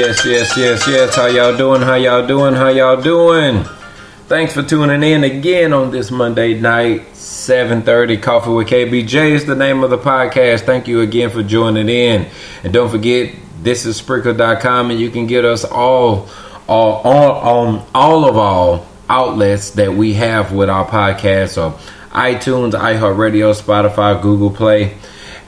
Yes, yes, yes, yes. How y'all doing? How y'all doing? How y'all doing? Thanks for tuning in again on this Monday night, 7:30. Coffee with KBJ is the name of the podcast. Thank you again for joining in. And don't forget, this is Spreaker.com and you can get us all all all on all of our outlets that we have with our podcast. So iTunes, iHeartRadio, Spotify, Google Play.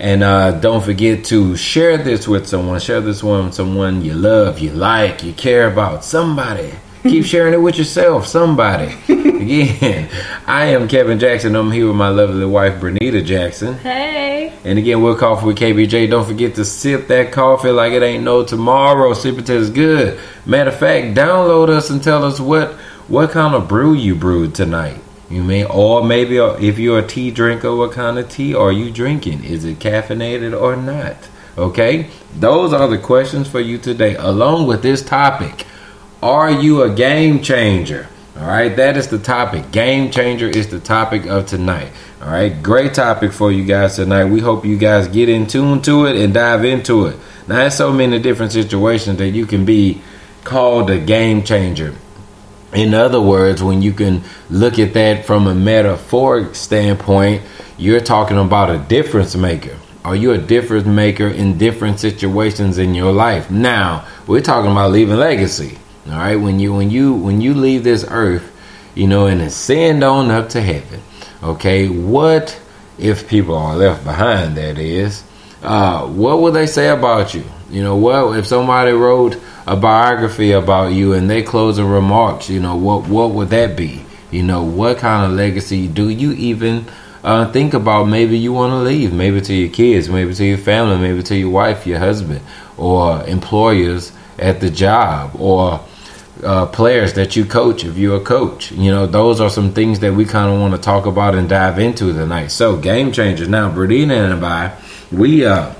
And uh, don't forget to share this with someone. Share this one with someone you love, you like, you care about. Somebody. Keep sharing it with yourself. Somebody. Again, I am Kevin Jackson. I'm here with my lovely wife, Bernita Jackson. Hey. And again, we're coffee with KBJ. Don't forget to sip that coffee like it ain't no tomorrow. Sip it it's good. Matter of fact, download us and tell us what what kind of brew you brewed tonight. You mean, or maybe uh, if you're a tea drinker, what kind of tea are you drinking? Is it caffeinated or not? Okay, those are the questions for you today, along with this topic. Are you a game changer? All right, that is the topic. Game changer is the topic of tonight. All right, great topic for you guys tonight. We hope you guys get in tune to it and dive into it. Now, there's so many different situations that you can be called a game changer. In other words, when you can look at that from a metaphoric standpoint, you're talking about a difference maker. Are you a difference maker in different situations in your life? Now, we're talking about leaving legacy. All right, when you when you when you leave this earth, you know, and ascend on up to heaven. Okay, what if people are left behind? That is, uh, what would they say about you? You know, what if somebody wrote a biography about you and they closing remarks? You know, what what would that be? You know, what kind of legacy do you even uh, think about? Maybe you want to leave, maybe to your kids, maybe to your family, maybe to your wife, your husband, or employers at the job, or uh, players that you coach if you're a coach. You know, those are some things that we kind of want to talk about and dive into tonight. So, game changers. Now, Bernita and I, we uh,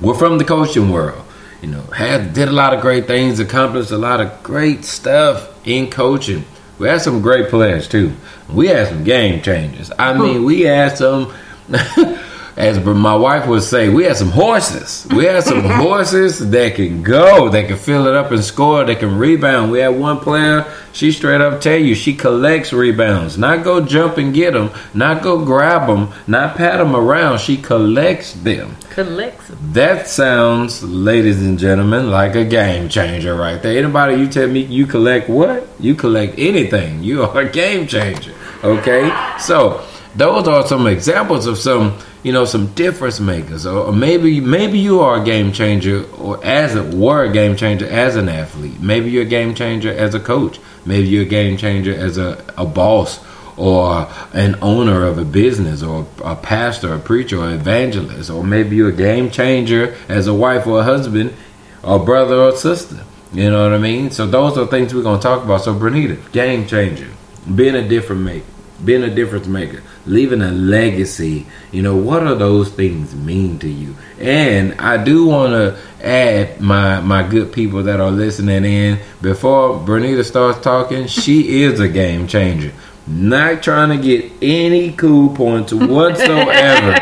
we're from the coaching world. You know, had did a lot of great things, accomplished a lot of great stuff in coaching. We had some great players too. We had some game changers. I mean, we had some. as my wife would say, we had some horses. We had some horses that can go, that can fill it up and score, that can rebound. We had one player, she straight up tell you, she collects rebounds. Not go jump and get them, not go grab them, not pat them around. She collects them. Collects them. That sounds, ladies and gentlemen, like a game changer right there. Anybody, you tell me you collect what? You collect anything. You are a game changer. Okay? So, those are some examples of some you know some difference makers or, maybe maybe you are a game changer or as a were a game changer as an athlete. Maybe you're a game changer as a coach. Maybe you're a game changer as a, a boss or an owner of a business or a pastor a preacher or evangelist. Or maybe you're a game changer as a wife or a husband or brother or sister. You know what i mean? So those are things we're going to talk about. So Bernita, game changer. Being a different maker. Being a difference maker, leaving a legacy. You know, what do those things mean to you? And I do want to add my my good people that are listening in before Bernita starts talking. She is a game changer. Not trying to get any cool points whatsoever.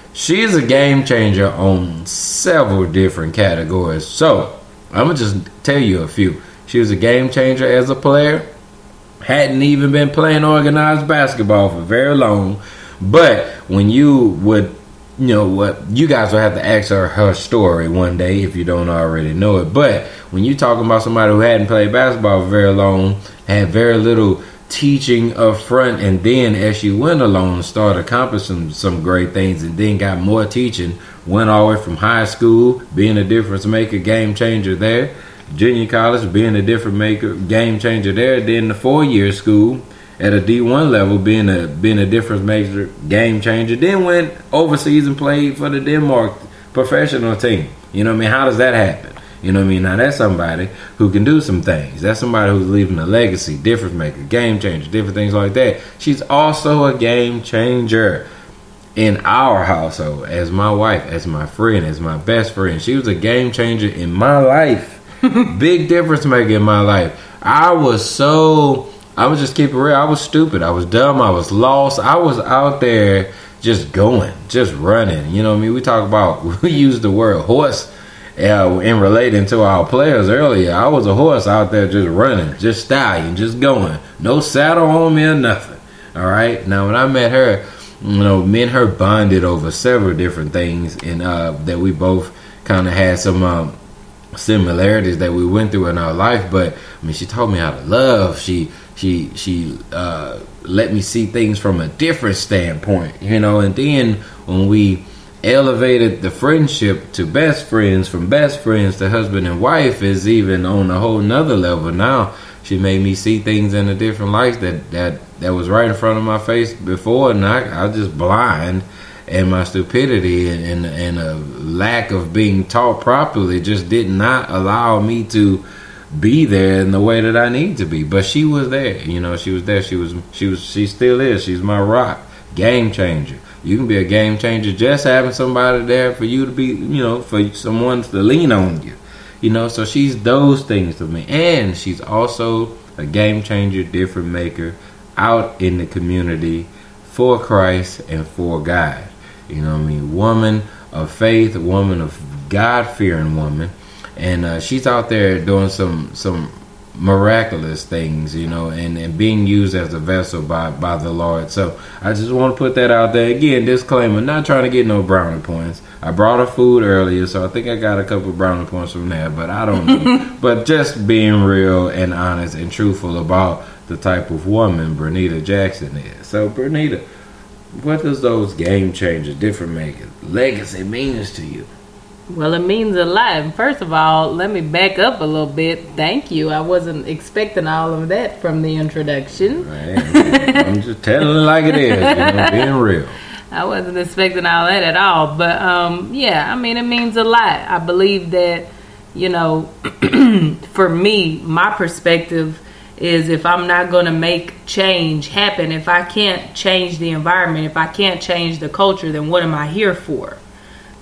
She's a game changer on several different categories. So I'm gonna just tell you a few. She was a game changer as a player hadn't even been playing organized basketball for very long. But when you would, you know, what you guys will have to ask her her story one day if you don't already know it. But when you're talking about somebody who hadn't played basketball for very long, had very little teaching up front, and then as she went along, started accomplishing some great things, and then got more teaching. Went all the way from high school, being a difference maker, game changer there. Junior college, being a difference maker, game changer there. Then the four year school at a D one level, being a being a difference maker, game changer. Then went overseas and played for the Denmark professional team. You know what I mean? How does that happen? You know what I mean? Now that's somebody who can do some things. That's somebody who's leaving a legacy, difference maker, game changer, different things like that. She's also a game changer in our household as my wife, as my friend, as my best friend. She was a game changer in my life. Big difference maker in my life. I was so I was just keeping real. I was stupid. I was dumb. I was lost. I was out there just going, just running. You know what I mean? We talk about we use the word horse uh, in relating to our players earlier. I was a horse out there just running, just stallion, just going. No saddle on me or nothing. All right. Now when I met her, you know, me and her bonded over several different things, and uh, that we both kind of had some um, similarities that we went through in our life. But I mean, she taught me how to love. She she she uh, let me see things from a different standpoint, you know. And then when we elevated the friendship to best friends, from best friends to husband and wife, is even on a whole nother level now. She made me see things in a different light that that that was right in front of my face before, and I, I was just blind. And my stupidity and, and, and a lack of being taught properly just did not allow me to be there in the way that I need to be. But she was there, you know. She was there. She was. She was. She still is. She's my rock, game changer. You can be a game changer just having somebody there for you to be, you know, for someone to lean on you, you know. So she's those things to me, and she's also a game changer, different maker out in the community for Christ and for God. You know what I mean? Woman of faith, woman of God fearing woman and uh, she's out there doing some some miraculous things, you know, and, and being used as a vessel by by the Lord. So I just want to put that out there again. Disclaimer: not trying to get no brownie points. I brought her food earlier, so I think I got a couple brownie points from there, but I don't know. but just being real and honest and truthful about the type of woman Bernita Jackson is. So Bernita, what does those game changers, different makers, legacy means to you? Well, it means a lot. First of all, let me back up a little bit. Thank you. I wasn't expecting all of that from the introduction. Right. I'm just telling it like it is, you know, being real. I wasn't expecting all that at all. But um, yeah, I mean, it means a lot. I believe that, you know, for me, my perspective is if I'm not going to make change happen, if I can't change the environment, if I can't change the culture, then what am I here for?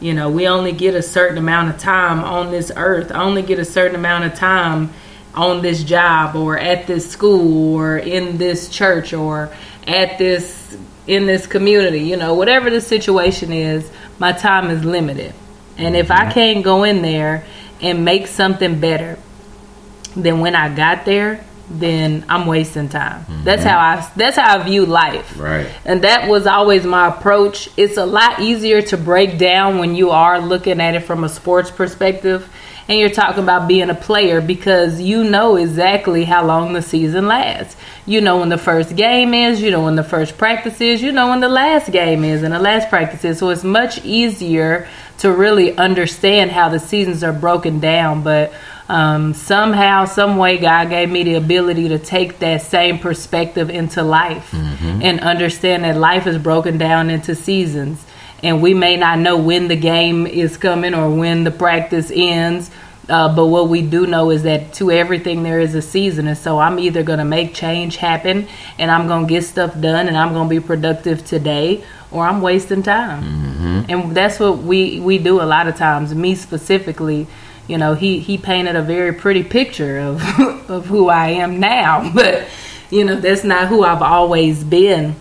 You know, we only get a certain amount of time on this earth, I only get a certain amount of time on this job or at this school or in this church or at this in this community, you know, whatever the situation is, my time is limited. And if I mm-hmm. can't go in there and make something better than when I got there, then I'm wasting time. Mm-hmm. That's how I that's how I view life. Right. And that was always my approach. It's a lot easier to break down when you are looking at it from a sports perspective and you're talking about being a player because you know exactly how long the season lasts. You know when the first game is, you know when the first practice is, you know when the last game is and the last practice is. So it's much easier to really understand how the seasons are broken down. But um, somehow, some way, God gave me the ability to take that same perspective into life mm-hmm. and understand that life is broken down into seasons. And we may not know when the game is coming or when the practice ends. Uh, but what we do know is that to everything there is a season. And so I'm either going to make change happen and I'm going to get stuff done and I'm going to be productive today or I'm wasting time. Mm-hmm. And that's what we, we do a lot of times, me specifically you know, he he painted a very pretty picture of of who I am now, but you know, that's not who I've always been.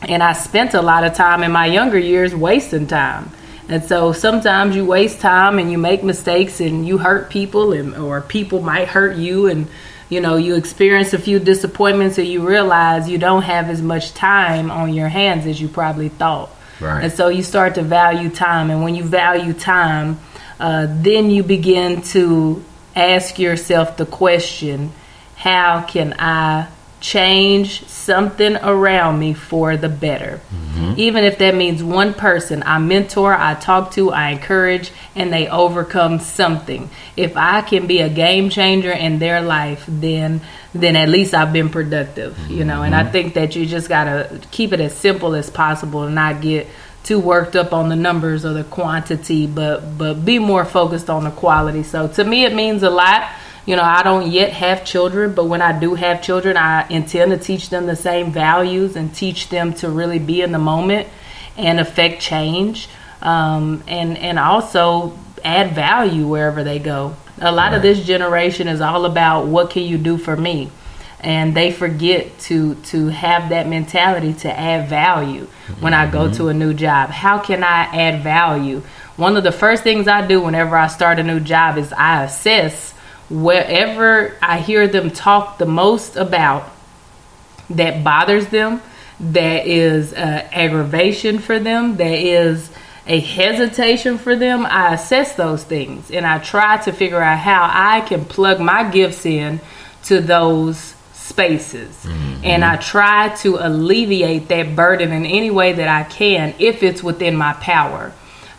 And I spent a lot of time in my younger years wasting time. And so sometimes you waste time and you make mistakes and you hurt people and or people might hurt you and you know, you experience a few disappointments and you realize you don't have as much time on your hands as you probably thought. Right. And so you start to value time and when you value time, uh, then you begin to ask yourself the question how can I change something around me for the better. Even if that means one person I mentor, I talk to, I encourage, and they overcome something. If I can be a game changer in their life, then then at least I've been productive, you know. And I think that you just gotta keep it as simple as possible and not get too worked up on the numbers or the quantity, but but be more focused on the quality. So to me, it means a lot. You know, I don't yet have children, but when I do have children, I intend to teach them the same values and teach them to really be in the moment and affect change, um, and and also add value wherever they go. A lot of this generation is all about what can you do for me, and they forget to to have that mentality to add value when I go to a new job. How can I add value? One of the first things I do whenever I start a new job is I assess wherever I hear them talk the most about that bothers them, that is uh, aggravation for them, that is a hesitation for them, I assess those things and I try to figure out how I can plug my gifts in to those spaces. Mm-hmm. And I try to alleviate that burden in any way that I can if it's within my power.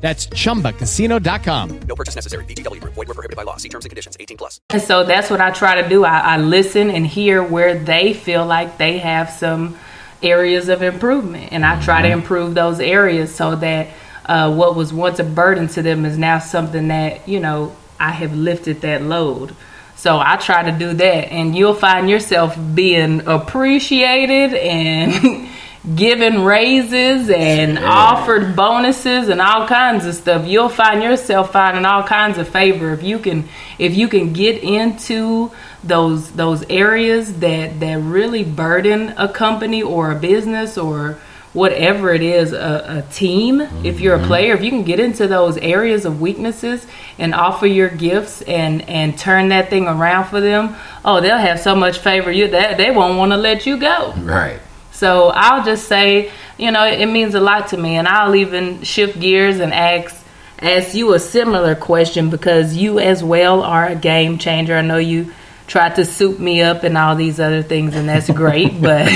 That's chumbacasino.com. No purchase necessary. VGW Group. Void were prohibited by law. See terms and conditions. 18 plus. And so that's what I try to do. I, I listen and hear where they feel like they have some areas of improvement. And I try to improve those areas so that uh, what was once a burden to them is now something that, you know, I have lifted that load. So I try to do that. And you'll find yourself being appreciated and given raises and offered bonuses and all kinds of stuff. You'll find yourself finding all kinds of favor if you can if you can get into those those areas that that really burden a company or a business or whatever it is a, a team if you're a mm-hmm. player if you can get into those areas of weaknesses and offer your gifts and and turn that thing around for them oh they'll have so much favor. You that they won't want to let you go. Right. So I'll just say, you know, it means a lot to me, and I'll even shift gears and ask ask you a similar question because you as well are a game changer. I know you tried to soup me up and all these other things, and that's great. but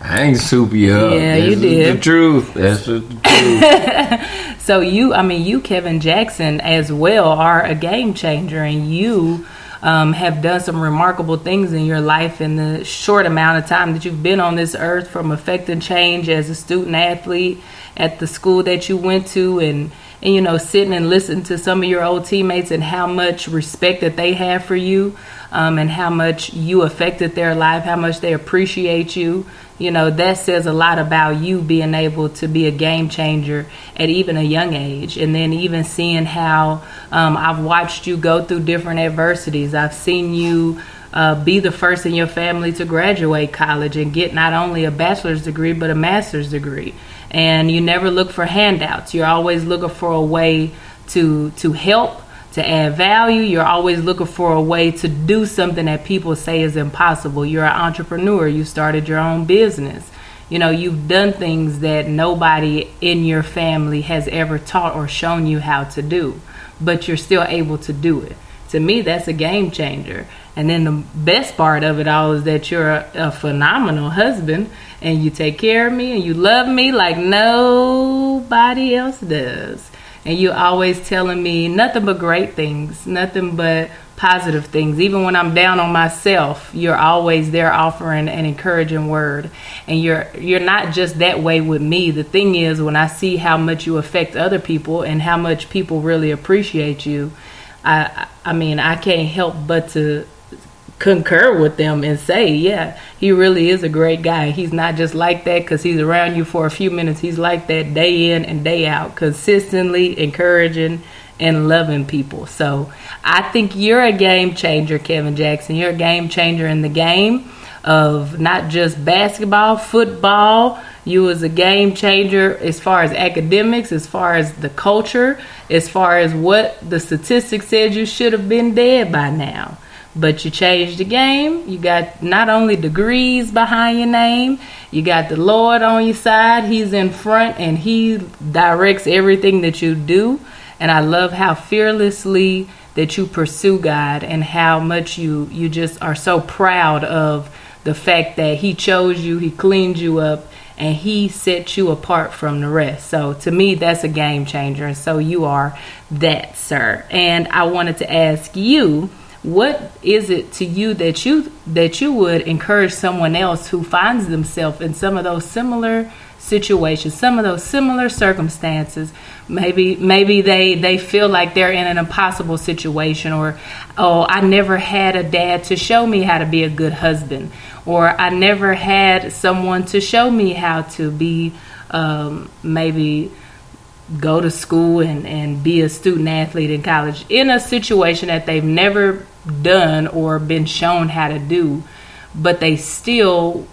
I ain't soup you up. Yeah, This you did. The truth. That's the truth. so you, I mean, you, Kevin Jackson, as well, are a game changer, and you. Um, have done some remarkable things in your life in the short amount of time that you've been on this earth from affecting change as a student athlete at the school that you went to and and you know sitting and listening to some of your old teammates and how much respect that they have for you um, and how much you affected their life how much they appreciate you you know that says a lot about you being able to be a game changer at even a young age. And then even seeing how um, i've watched you go through different adversities. I've seen you uh, be the first in your family to graduate college and get not only a bachelor's degree but a master's degree. And you never look for handouts. You're always looking for a way to to help to add value. You're always looking for a way to do something that people say is impossible. You're an entrepreneur. You started your own business. You know you've done things that nobody in your family has ever taught or shown you how to do but you're still able to do it. To me that's a game changer. And then the best part of it all is that you're a, a phenomenal husband and you take care of me and you love me like nobody else does and you're always telling me nothing but great things, nothing but positive things. Even when I'm down on myself, you're always there offering an encouraging word. And you're you're not just that way with me. The thing is when I see how much you affect other people and how much people really appreciate you, I I mean, I can't help but to concur with them and say, yeah, he really is a great guy. He's not just like that because he's around you for a few minutes. He's like that day in and day out, consistently encouraging and loving people. So I think you're a game changer, Kevin Jackson. You're a game changer in the game of not just basketball, football. You was a game changer as far as academics, as far as the culture, as far as what the statistics said you should have been dead by now. But you changed the game. You got not only degrees behind your name, you got the Lord on your side. He's in front and He directs everything that you do. And I love how fearlessly that you pursue God and how much you you just are so proud of the fact that He chose you, He cleaned you up, and He set you apart from the rest. So to me, that's a game changer. And so you are that, sir. And I wanted to ask you what is it to you that you that you would encourage someone else who finds themselves in some of those similar situations some of those similar circumstances? Maybe maybe they they feel like they're in an impossible situation or oh I never had a dad to show me how to be a good husband or I never had someone to show me how to be um, maybe go to school and, and be a student athlete in college in a situation that they've never done or been shown how to do, but they still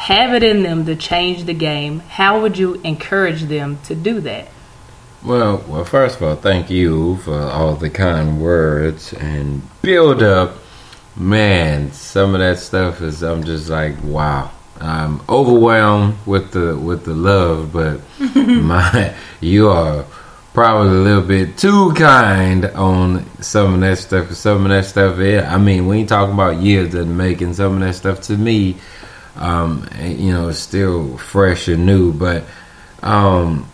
have it in them to change the game, how would you encourage them to do that? Well, well, first of all, thank you for all the kind words and build up. Man, some of that stuff is I'm just like, wow. I'm overwhelmed with the with the love, but my you are probably a little bit too kind on some of that stuff. Some of that stuff, yeah. I mean, we ain't talking about years in making. Some of that stuff to me, um, you know, is still fresh and new. But um,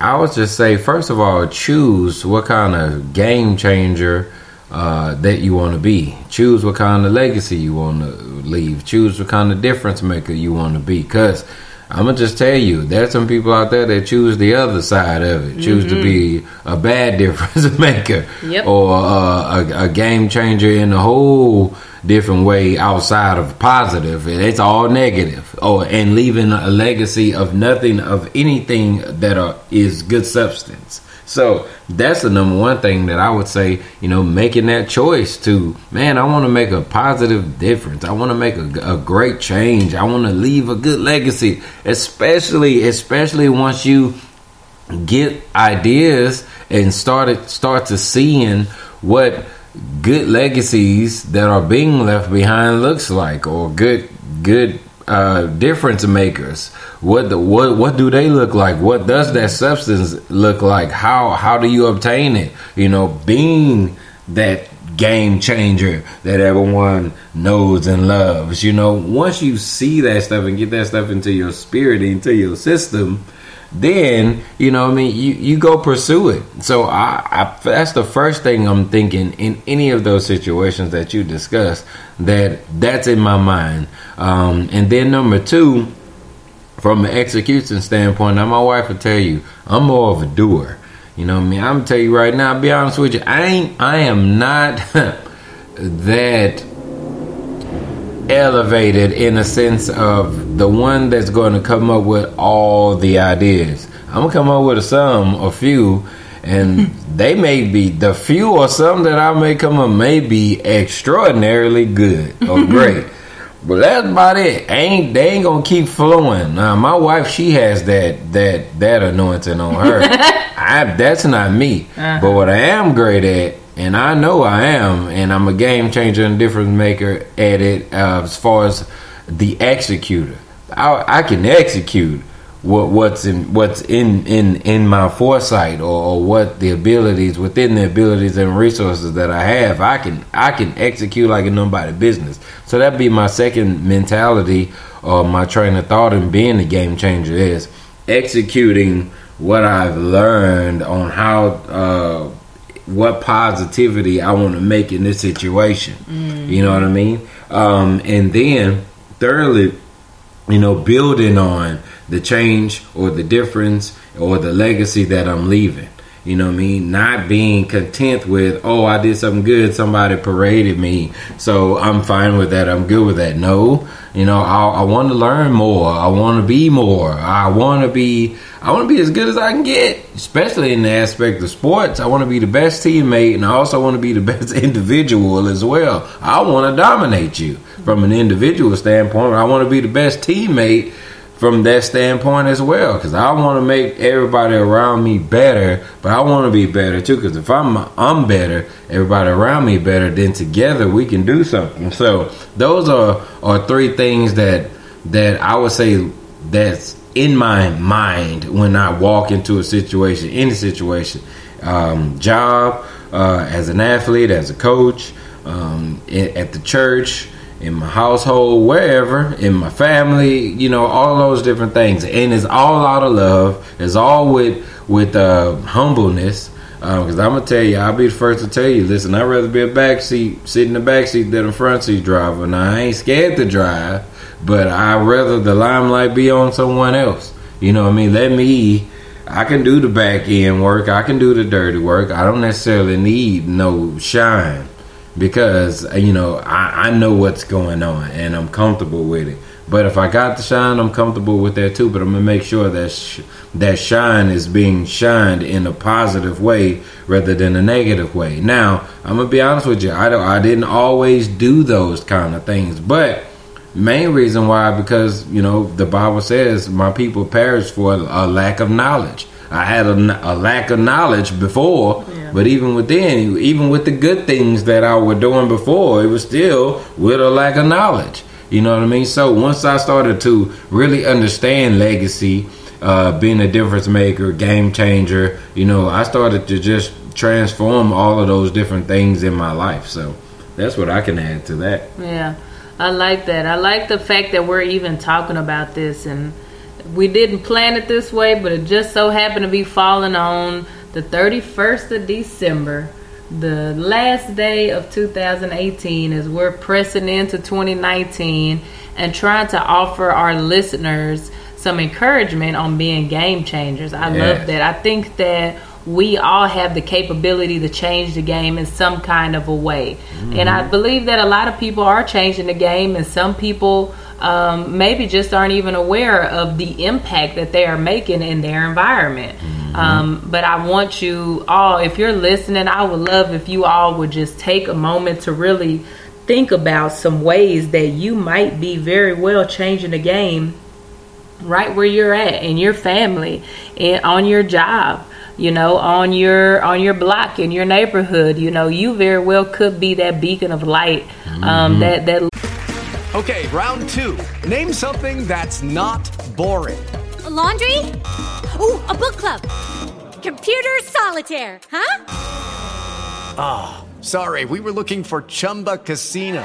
I would just say, first of all, choose what kind of game changer uh, that you want to be. Choose what kind of legacy you want to leave. Choose what kind of difference maker you want to be. Because I'm gonna just tell you, there's some people out there that choose the other side of it. Choose to be a bad difference maker, Yep. or uh, a, a game changer in a whole different way outside of positive. It's all negative. Oh, and leaving a legacy of nothing of anything that are, is good substance. So that's the number one thing that I would say, you know, making that choice to, man, I want to make a positive difference. I want to make a, a great change. I want to leave a good legacy, especially, especially once you get ideas and started start to seeing what good legacies that are being left behind looks like or good good uh, difference makers. What the, what what do they look like? What does that substance look like? How how do you obtain it? You know being that game changer that everyone knows and loves you know once you see that stuff and get that stuff into your spirit into your system then you know I mean you you go pursue it. So I, I that's the first thing I'm thinking in any of those situations that you discuss that that's in my mind. Um, and then number two, from an execution standpoint, now my wife will tell you I'm more of a doer. You know what I mean? I'm gonna tell you right now. I'll be honest with you. I ain't. I am not that elevated in a sense of the one that's going to come up with all the ideas. I'm gonna come up with some, a few, and they may be the few or some that I may come up may be extraordinarily good or great. But that's about it. Ain't they ain't gonna keep flowing. Now my wife, she has that that that anointing on her. I that's not me. But uh-huh. what I am great at, and I know I am, and I'm a game changer and difference maker at it uh, as far as the executor. I, I can execute what what's in what's in in in my foresight or, or what the abilities within the abilities and resources that I have I can I can execute like a nobody business so that'd be my second mentality or my train of thought in being a game changer is executing what I've learned on how uh, what positivity I want to make in this situation you know what I mean um, and then thirdly you know, building on the change or the difference or the legacy that I'm leaving. You know what I mean? Not being content with, oh, I did something good, somebody paraded me, so I'm fine with that, I'm good with that. No, you know, I, I want to learn more, I want to be more, I want to be, I want to be as good as I can get, especially in the aspect of sports. I want to be the best teammate, and I also want to be the best individual as well. I want to dominate you from an individual standpoint. I want to be the best teammate from that standpoint as well because I want to make everybody around me better, but I want to be better too because if I'm I'm better, everybody around me better, then together we can do something. So those are are three things that that I would say that's in my mind when I walk into a situation, any situation, um, job, uh, as an athlete, as a coach, um, at the church in my household, wherever, in my family, you know, all those different things. And it's all out of love. It's all with with uh, humbleness. Because I'm gonna tell you, I'll be the first to tell you. Listen, I'd rather be a backseat, sit in the backseat than a front seat driver. Now I ain't scared to drive, but I'd rather the limelight be on someone else. You know what I mean? Let me. I can do the back end work. I can do the dirty work. I don't necessarily need no shine because uh, you know I, I know what's going on and I'm comfortable with it. But if I got the shine, I'm comfortable with that too. But I'm gonna make sure that sh- that shine is being shined in a positive way rather than a negative way. Now I'm gonna be honest with you. I don't, I didn't always do those kind of things, but main reason why because you know the Bible says my people perish for a lack of knowledge. I had a, a lack of knowledge before, yeah. but even within, even with the good things that I was doing before, it was still with a lack of knowledge. You know what I mean? So once I started to really understand legacy, uh, being a difference maker, game changer, you know, I started to just transform all of those different things in my life. So that's what I can add to that. Yeah, I like that. I like the fact that we're even talking about this and we didn't plan it this way, but it just so happened to be falling on the 31st of December, the last day of 2018, as we're pressing into 2019 and trying to offer our listeners some encouragement on being game changers. I yes. love that. I think that we all have the capability to change the game in some kind of a way. Mm-hmm. And I believe that a lot of people are changing the game, and some people um, maybe just aren't even aware of the impact that they are making in their environment. Mm-hmm. Um, but I want you all, if you're listening, I would love if you all would just take a moment to really think about some ways that you might be very well changing the game right where you're at in your family and on your job you know on your on your block in your neighborhood you know you very well could be that beacon of light um, mm-hmm. that that Okay, round two. Name something that's not boring. A laundry? Ooh, a book club. Computer solitaire, huh? Ah, oh, sorry, we were looking for Chumba Casino.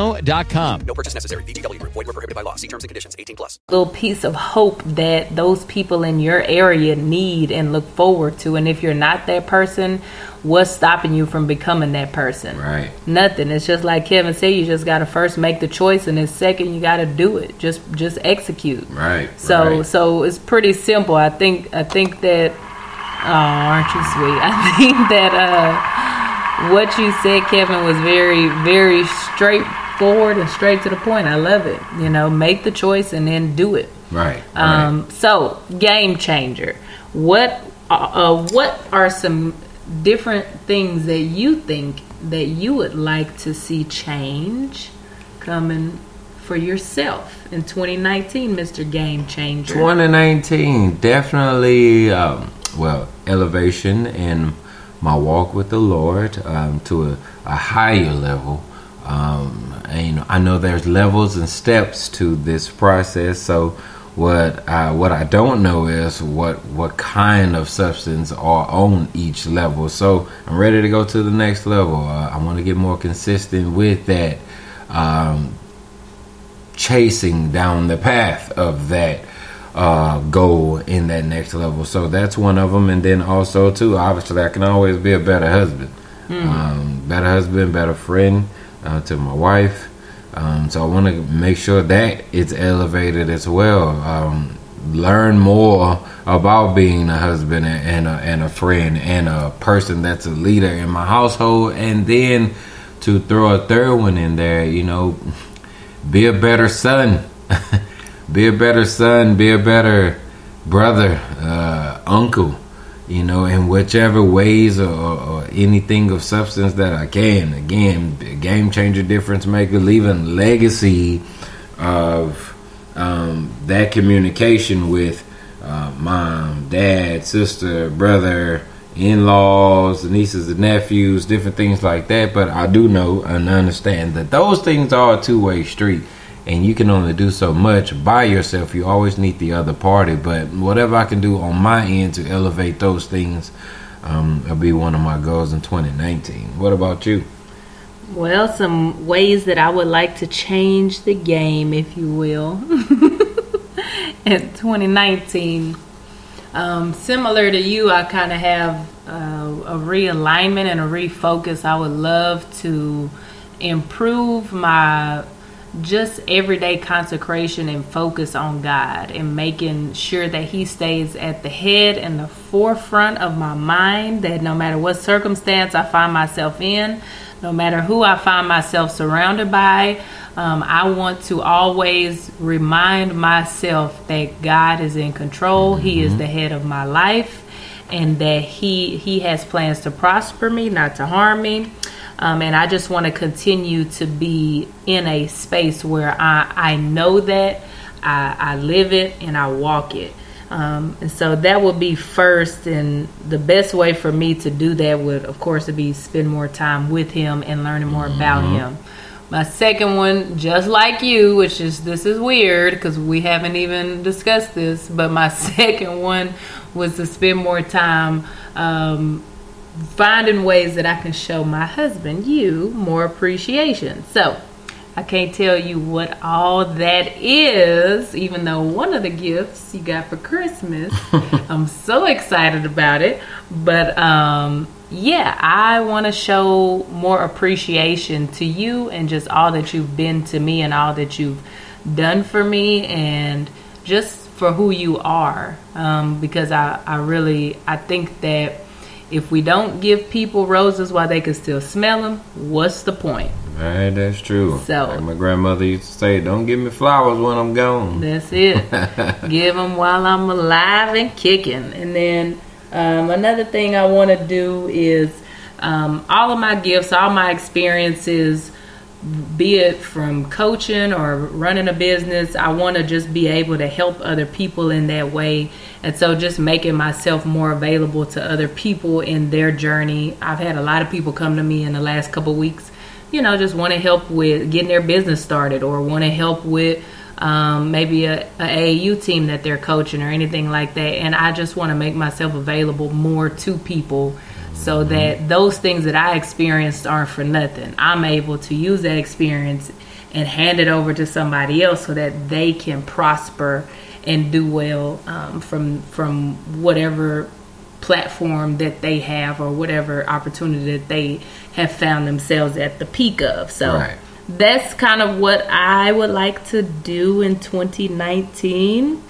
ChumbaCasino.com. No purchase necessary. VGW. Void were prohibited by law. See terms and conditions. 18 plus. Little piece of hope that those people in your area need and look forward to. And if you're not that person, what's stopping you from becoming that person? Right. Nothing. It's just like Kevin said. You just got to first make the choice, and then second, you got to do it. Just just execute. Right. So right. so it's pretty simple. I think I think that Oh, aren't you sweet? I think that uh, what you said, Kevin, was very, very straightforward and straight to the point. I love it. You know, make the choice and then do it. Right. Um, right. So, game changer. What uh, uh, what are some different things that you think that you would like to see change coming for yourself in 2019, Mr. Game Changer? 2019, definitely. Um, well elevation in my walk with the Lord um, to a, a, higher level. Um, and you know, I know there's levels and steps to this process. So what I, what I don't know is what what kind of substance are on each level. So I'm ready to go to the next level. Uh, I want to get more consistent with that, um, chasing down the path of that uh, goal in that next level. So that's one of them. And then also too, obviously, I can always be a better husband, Mm. um, better husband, better friend uh, to my wife. Um, so I want to make sure that it's elevated as well. Um, learn more about being a husband and, a, and a friend and a person that's a leader in my household, and then to throw a third one in there, you know, be a better son, be a better son, be a better brother, uh, uncle, you know, in whichever ways or, or anything of substance that I can. Again, game changer, difference maker, leaving legacy of um, that communication with uh, mom, dad, sister, brother, in laws, nieces and nephews, different things like that. But I do know and understand that those things are a two way street. And you can only do so much by yourself. You always need the other party. But whatever I can do on my end to elevate those things um, will be one of my goals in 2019. What about you? Well, some ways that I would like to change the game, if you will, in 2019. Um, similar to you, I kind of have uh, a realignment and a refocus. I would love to improve my just everyday consecration and focus on God and making sure that He stays at the head and the forefront of my mind. That no matter what circumstance I find myself in, no matter who I find myself surrounded by, um, I want to always remind myself that God is in control. He is the head of my life, and that He He has plans to prosper me, not to harm me. Um, and I just want to continue to be in a space where I, I know that I, I live it and I walk it. Um, and so that would be first, and the best way for me to do that would, of course, to be spend more time with him and learning more about him. My second one, just like you, which is this is weird because we haven't even discussed this, but my second one was to spend more time um, finding ways that I can show my husband, you, more appreciation. So I can't tell you what all that is, even though one of the gifts you got for Christmas, I'm so excited about it. But um, yeah, I want to show more appreciation to you and just all that you've been to me and all that you've done for me and just for who you are. Um, because I, I really, I think that if we don't give people roses while they can still smell them, what's the point? Right, that's true. So- like my grandmother used to say, "Don't give me flowers when I'm gone." That's it. Give them while I'm alive and kicking. And then um, another thing I want to do is um, all of my gifts, all my experiences, be it from coaching or running a business, I want to just be able to help other people in that way. And so just making myself more available to other people in their journey. I've had a lot of people come to me in the last couple weeks, you know, just want to help with getting their business started or want to help with um, maybe a, a AAU team that they're coaching or anything like that. And I just want to make myself available more to people so that those things that I experienced aren't for nothing. I'm able to use that experience and hand it over to somebody else so that they can prosper and do well um, from from whatever platform that they have or whatever opportunity that they have found themselves at the peak of. So Right. that's kind of what I would like to do in 2019.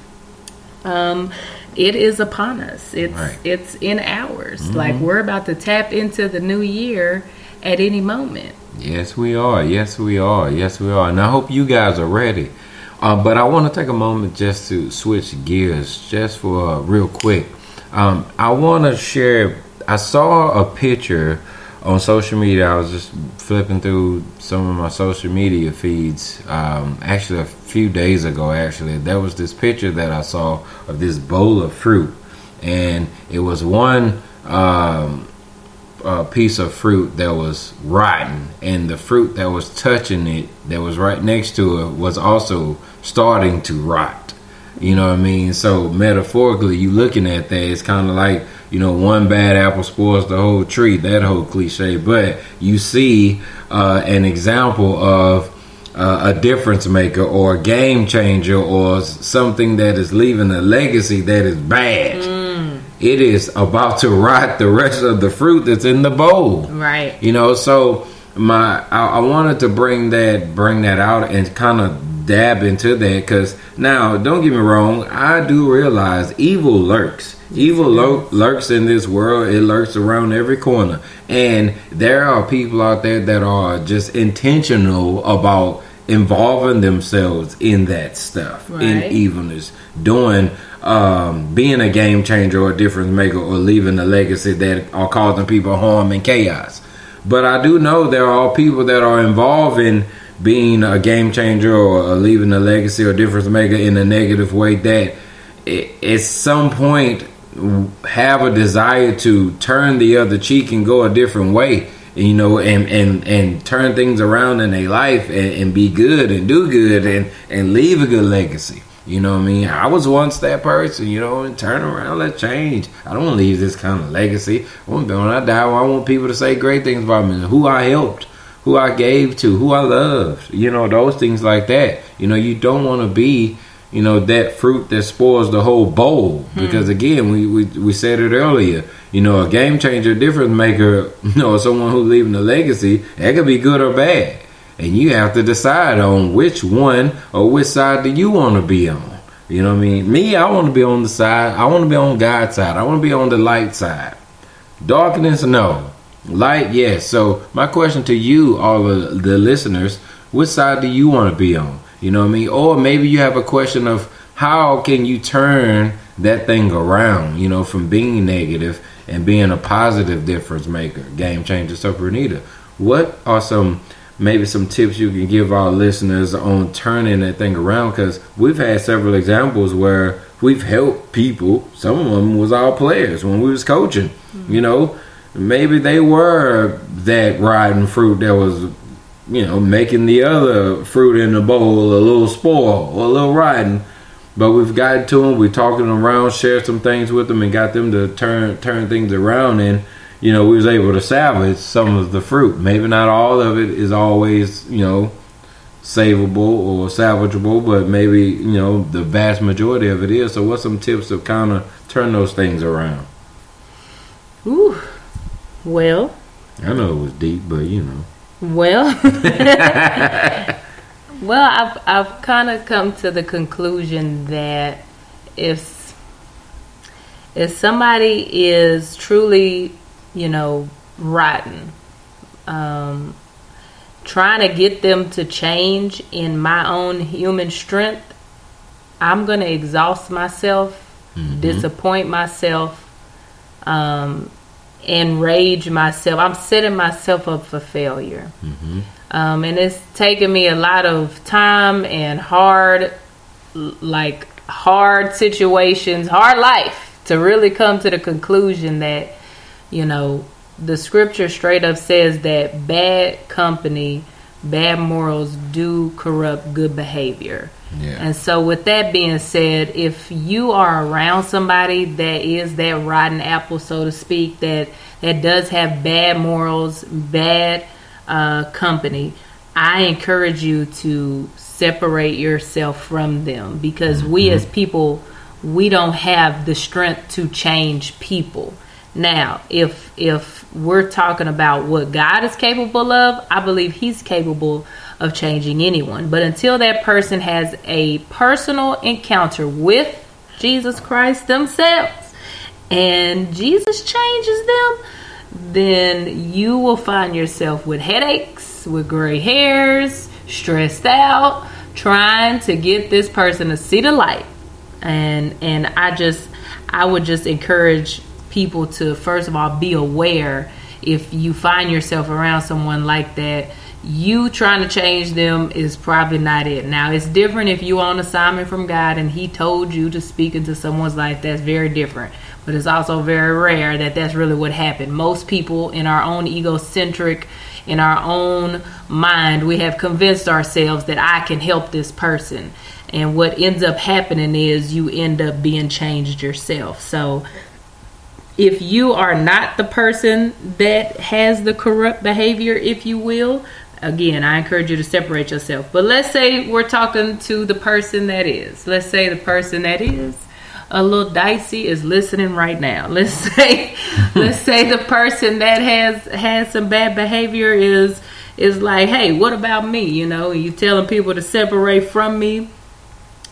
Um, it is upon us. It's Right. it's in hours. Like we're about to tap into the new year at any moment. Yes, we are. Yes, we are. Yes, we are. And I hope you guys are ready. Uh, but I want to take a moment just to switch gears, just for uh, real quick. Um, I want to share. I saw a picture on social media. I was just flipping through some of my social media feeds. Um, actually, a few days ago, actually, there was this picture that I saw of this bowl of fruit, and it was one. Um, uh, piece of fruit that was rotten, and the fruit that was touching it, that was right next to it, was also starting to rot. You know what I mean? So metaphorically, you looking at that, it's kind of like you know, one bad apple spoils the whole tree. That whole cliche, but you see uh, an example of uh, a difference maker or a game changer or something that is leaving a legacy that is bad. It is about to rot the rest of the fruit that's in the bowl. Right. You know, so my I, I wanted to bring that bring that out and kind of dab into that because now don't get me wrong, I do realize evil lurks. Evil lur- lurks in this world. It lurks around every corner, and there are people out there that are just intentional about involving themselves in that stuff, in evilness, doing um, being a game changer or a difference maker or leaving a legacy that are causing people harm and chaos. But I do know there are people that are involved in being a game changer or leaving a legacy or difference maker in a negative way that at some point have a desire to turn the other cheek and go a different way you know and and and turn things around in their life and, and be good and do good and and leave a good legacy you know what I mean? I was once that person, you know, and turn around, let's change. I don't want to leave this kind of legacy. When I die, I want people to say great things about me, who I helped, who I gave to, who I loved, you know, those things like that. You know, you don't want to be, you know, that fruit that spoils the whole bowl. Hmm. Because again, we, we, we said it earlier, you know, a game changer, difference maker, you know, someone who's leaving a legacy, that could be good or bad and you have to decide on which one or which side do you want to be on. You know what I mean? Me, I want to be on the side. I want to be on God's side. I want to be on the light side. Darkness, no. Light, yes. So my question to you, all of the listeners, which side do you want to be on? You know what I mean? Or maybe you have a question of how can you turn that thing around? You know, from being negative and being a positive difference maker, game changer. So, Bernita, what are some maybe some tips you can give our listeners on turning that thing around because we've had several examples where we've helped people. Some of them was our players when we was coaching mm-hmm. you know? Maybe they were that riding fruit that was you know making the other fruit in the bowl a little spoil or a little riding but we've gotten to them we're talking them around shared some things with them and got them to turn turn things around. And you know, we was able to salvage some of the fruit. Maybe not all of it is always, you know, savable or salvageable, but maybe, you know, the vast majority of it is. So what's some tips to kind of turn those things around? Ooh. Well, I know it was deep, but you know. Well, well, I've I've kind of come to the conclusion that if if somebody is truly, you know, rotten, um, trying to get them to change in my own human strength, I'm gonna exhaust myself, disappoint myself, um, enrage myself. I'm setting myself up for failure. Um, and it's taken me a lot of time and hard, like hard situations, hard life to really come to the conclusion that, you know, the scripture straight up says that bad company, bad morals do corrupt good behavior. Yeah. And so, with that being said, if you are around somebody that is that rotten apple, so to speak, that that does have bad morals, bad uh, company, I encourage you to separate yourself from them because we as people, we don't have the strength to change people. Now, if if we're talking about what God is capable of, I believe He's capable of changing anyone. But until that person has a personal encounter with Jesus Christ themselves and Jesus changes them, then you will find yourself with headaches, with gray hairs, stressed out, trying to get this person to see the light. And and I just I would just encourage people to first of all be aware if you find yourself around someone like that you trying to change them is probably not it. Now it's different if you on assignment from God and He told you to speak into someone's life. That's very different. But it's also very rare that that's really what happened. Most people in our own egocentric, in our own mind, we have convinced ourselves that I can help this person. And what ends up happening is you end up being changed yourself. So if you are not the person that has the corrupt behavior, if you will, again, I encourage you to separate yourself. But let's say we're talking to the person that is. Let's say the person that is a little dicey is listening right now. Let's say let's say the person that has has some bad behavior is is like, "Hey, what about me?" You know, you telling people to separate from me.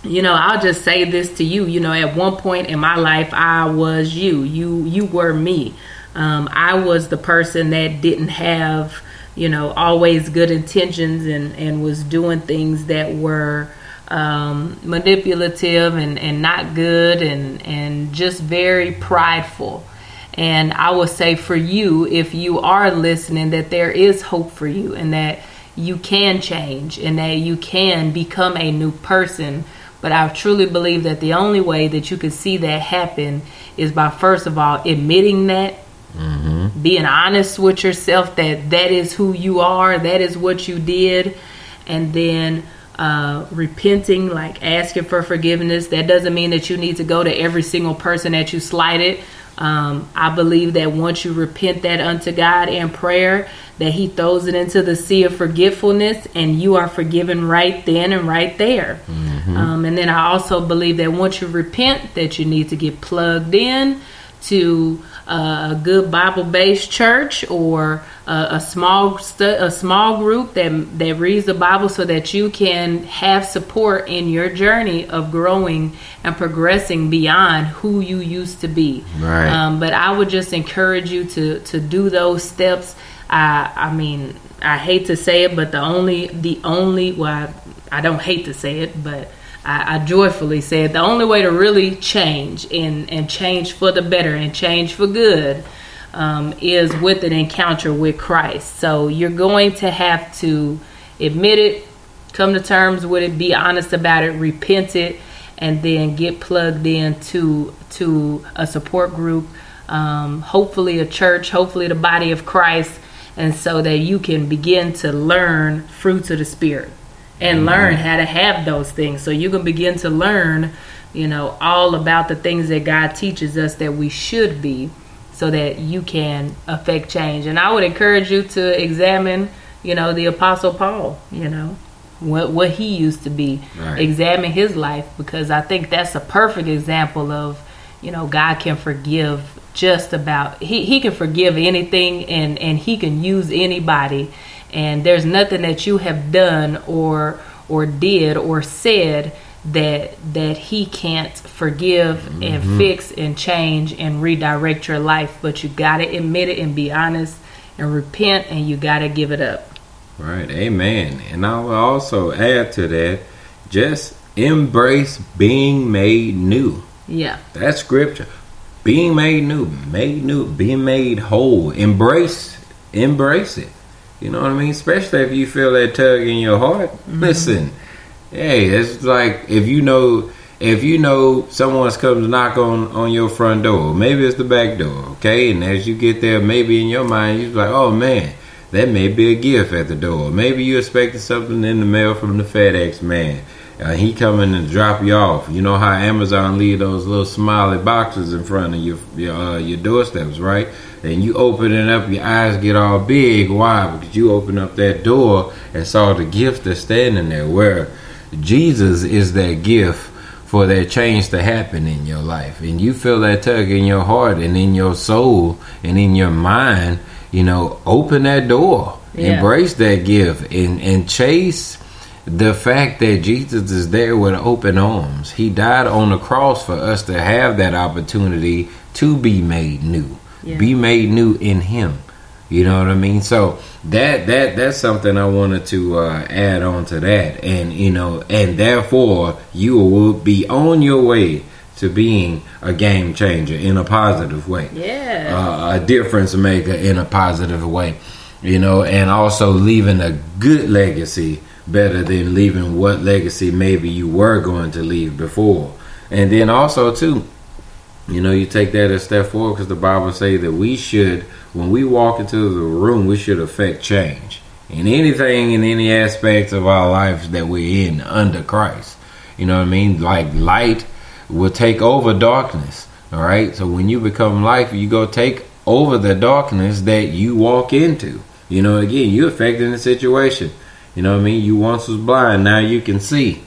You know, I'll just say this to you, you know, at one point in my life I was you. You you were me. Um, I was the person that didn't have you know, always good intentions and, and was doing things that were um, manipulative and, and not good and, and just very prideful. And I would say for you, if you are listening, that there is hope for you and that you can change and that you can become a new person. But I truly believe that the only way that you can see that happen is by, first of all, admitting that Mm-hmm. Being honest with yourself that that is who you are, that is what you did, and then uh, repenting, like asking for forgiveness. That doesn't mean that you need to go to every single person that you slighted. Um, I believe that once you repent that unto God in prayer, that He throws it into the sea of forgetfulness, and you are forgiven right then and right there. Mm-hmm. Um, and then I also believe that once you repent, that you need to get plugged in to a good Bible-based church or a, a small stu- a small group that that reads the Bible so that you can have support in your journey of growing and progressing beyond who you used to be. Right. Um, but I would just encourage you to to do those steps. I I mean I hate to say it, but the only the only well I, I don't hate to say it, but I, I joyfully said the only way to really change and, and change for the better and change for good um, is with an encounter with Christ. So you're going to have to admit it, come to terms with it, be honest about it, repent it, and then get plugged in to, to a support group, um, hopefully a church, hopefully the body of Christ, and so that you can begin to learn fruits of the Spirit and learn how to have those things. So you can begin to learn, you know, all about the things that God teaches us that we should be so that you can affect change. And I would encourage you to examine, you know, the apostle Paul, you know, what what he used to be. Right. Examine his life because I think that's a perfect example of, you know, God can forgive just about he, he can forgive anything and and he can use anybody. And there's nothing that you have done or or did or said that that he can't forgive mm-hmm. and fix and change and redirect your life. But you got to admit it and be honest and repent and you got to give it up. Right. Amen. And i will also add to that just embrace being made new. Yeah. That's scripture being made new made new being made whole embrace embrace it you know what I mean? Especially if you feel that tug in your heart. Mm-hmm. Listen, hey, it's like if you know if you know someone's come to knock on on your front door, maybe it's the back door, okay? And as you get there, maybe in your mind you're like, oh man, that may be a gift at the door. Maybe you expected something in the mail from the FedEx man. Uh, he coming to drop you off. You know how Amazon leave those little smiley boxes in front of your your, uh, your doorsteps, right? and you open it up, your eyes get all big. Why? Because you open up that door and saw the gift that's standing there. Where Jesus is that gift for that change to happen in your life, and you feel that tug in your heart and in your soul and in your mind. You know, open that door, yeah. embrace that gift, and and chase the fact that Jesus is there with open arms. He died on the cross for us to have that opportunity to be made new. Yeah. be made new in him. You know what i mean? So that that that's something i wanted to uh, add on to that. And you know and therefore you will be on your way to being a game changer in a positive way. Yeah. Uh, a difference maker in a positive way. You know and also leaving a good legacy better than leaving what legacy maybe you were going to leave before and then also too you know, you take that a step forward because the Bible say that we should, when we walk into the room, we should affect change in anything in any aspects of our lives that we're in under Christ. You know what I mean? Like light will take over darkness. All right. So when you become light, you go take over the darkness that you walk into. You know, again, you're affecting the situation. You know what I mean? You once was blind, now you can see.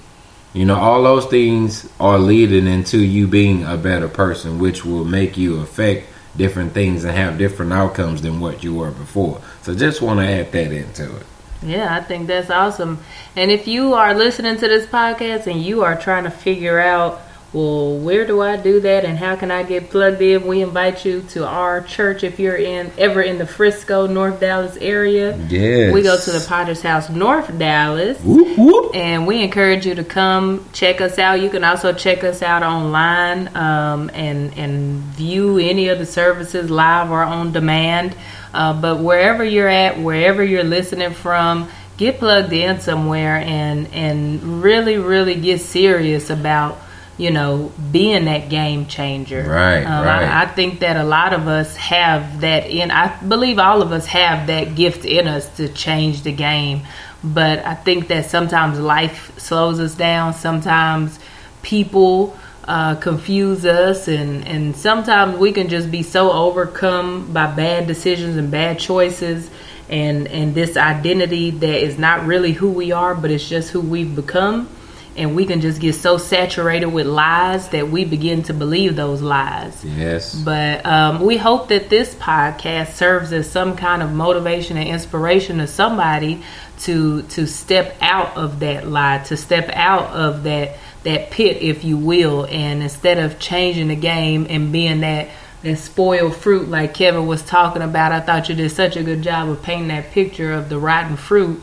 You know, all those things are leading into you being a better person, which will make you affect different things and have different outcomes than what you were before. So just want to add that into it. Yeah, I think that's awesome. And if you are listening to this podcast and you are trying to figure out, well, where do I do that and how can I get plugged in? We invite you to our church if you're in ever in the Frisco, North Dallas area. Yes. We go to the Potter's House, North Dallas. Whoop, whoop. And we encourage you to come check us out. You can also check us out online um, and and view any of the services live or on demand. Uh, but wherever you're at, wherever you're listening from, get plugged in somewhere and and really really get serious about you know being that game changer. Right, Um, right. I, I think that a lot of us have that in. I believe all of us have that gift in us to change the game. But I think that sometimes life slows us down. Sometimes people uh, confuse us, and and sometimes we can just be so overcome by bad decisions and bad choices. And, and this identity that is not really who we are, but it's just who we've become and we can just get so saturated with lies that we begin to believe those lies. Yes. But um, we hope that this podcast serves as some kind of motivation and inspiration to somebody to to step out of that lie, to step out of that that pit, if you will, and instead of changing the game and being that that spoiled fruit like Kevin was talking about, I thought you did such a good job of painting that picture of the rotten fruit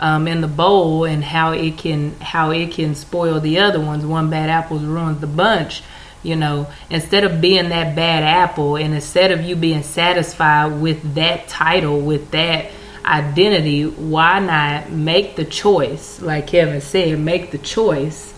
um, in the bowl and how it can how it can spoil the other ones. One bad apple ruins the bunch. You know, instead of being that bad apple, and instead of you being satisfied with that title, with that identity, why not make the choice, like Kevin said, make the choice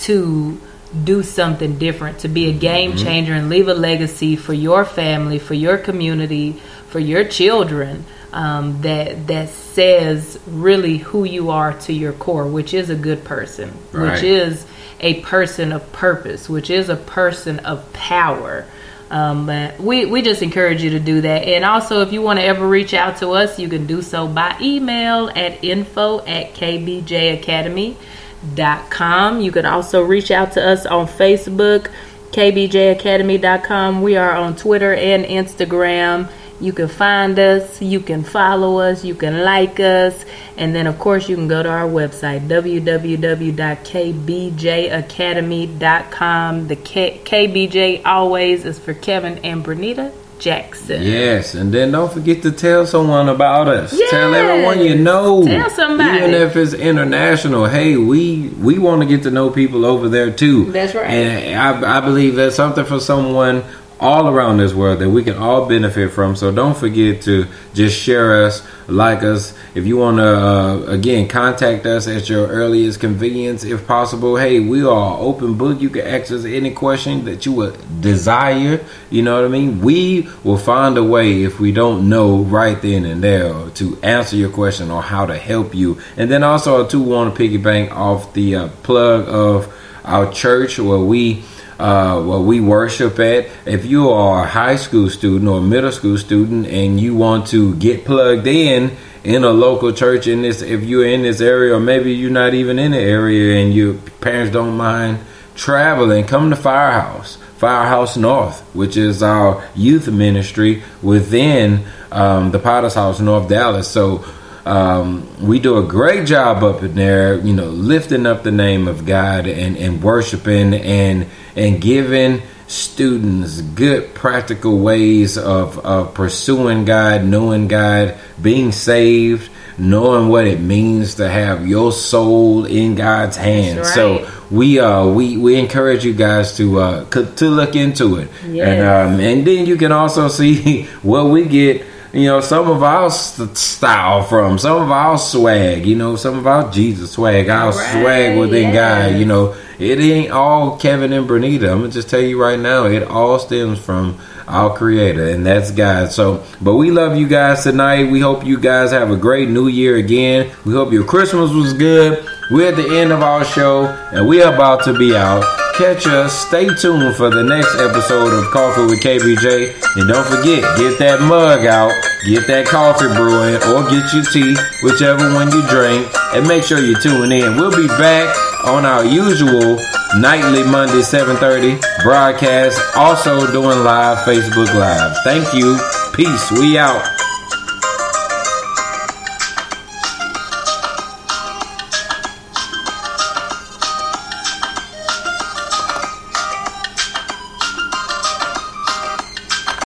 to do something different, to be a game changer and leave a legacy for your family, for your community, for your children. Um, that that says really who you are to your core, which is a good person, Right. which is a person of purpose, which is a person of power. Um, but we, we just encourage you to do that. And also, if you want to ever reach out to us, you can do so by email at info at kbjacademy.com. You can also reach out to us on Facebook, kbjacademy.com. We are on Twitter and Instagram. You can find us, you can follow us, you can like us, and then, of course, you can go to our website, www.kbjacademy.com. The K- KBJ always is for Kevin and Bernita Jackson. Yes, and then don't forget to tell someone about us. Tell everyone you know. Tell somebody. Even if it's international. Hey, we we want to get to know people over there too. That's right. And I, I believe that's something for someone all around this world that we can all benefit from. So don't forget to just share us, like us. If you want to, uh, again, contact us at your earliest convenience if possible. Hey, we are open book. You can ask us any question that you would desire. You know what I mean? We will find a way if we don't know right then and there to answer your question or how to help you. And then also, I too want to piggyback off the uh, plug of our church where we uh, where we worship at. If you are a high school student or middle school student and you want to get plugged in in a local church in this, if you're in this area or maybe you're not even in the area and your parents don't mind traveling, come to Firehouse. Firehouse North, which is our youth ministry within um, the Potter's House, North Dallas. So um, we do a great job up in there, you know, lifting up the name of God and, and worshiping and and giving students good practical ways of, of pursuing God, knowing God, being saved, knowing what it means to have your soul in God's hands. That's So we uh we we encourage you guys to uh to look into it Yes. and um and then you can also see what we get you know some of our st- style from some of our swag you know some of our jesus swag our Right, swag within god you know. It ain't all kevin and bernita. I'm gonna just tell you right now it all stems from our creator and that's god. So but we love you guys tonight. We hope you guys have a great new year again. We hope your christmas was good. We're at the end of our show and we are about to be out catch us stay tuned for the next episode of coffee with kbj and don't forget get that mug out get that coffee brewing or get your tea, whichever one you drink, and make sure you tune in. We'll be back on our usual nightly Monday 7:30 broadcast, also doing live Facebook Live. Thank you. Peace. We out.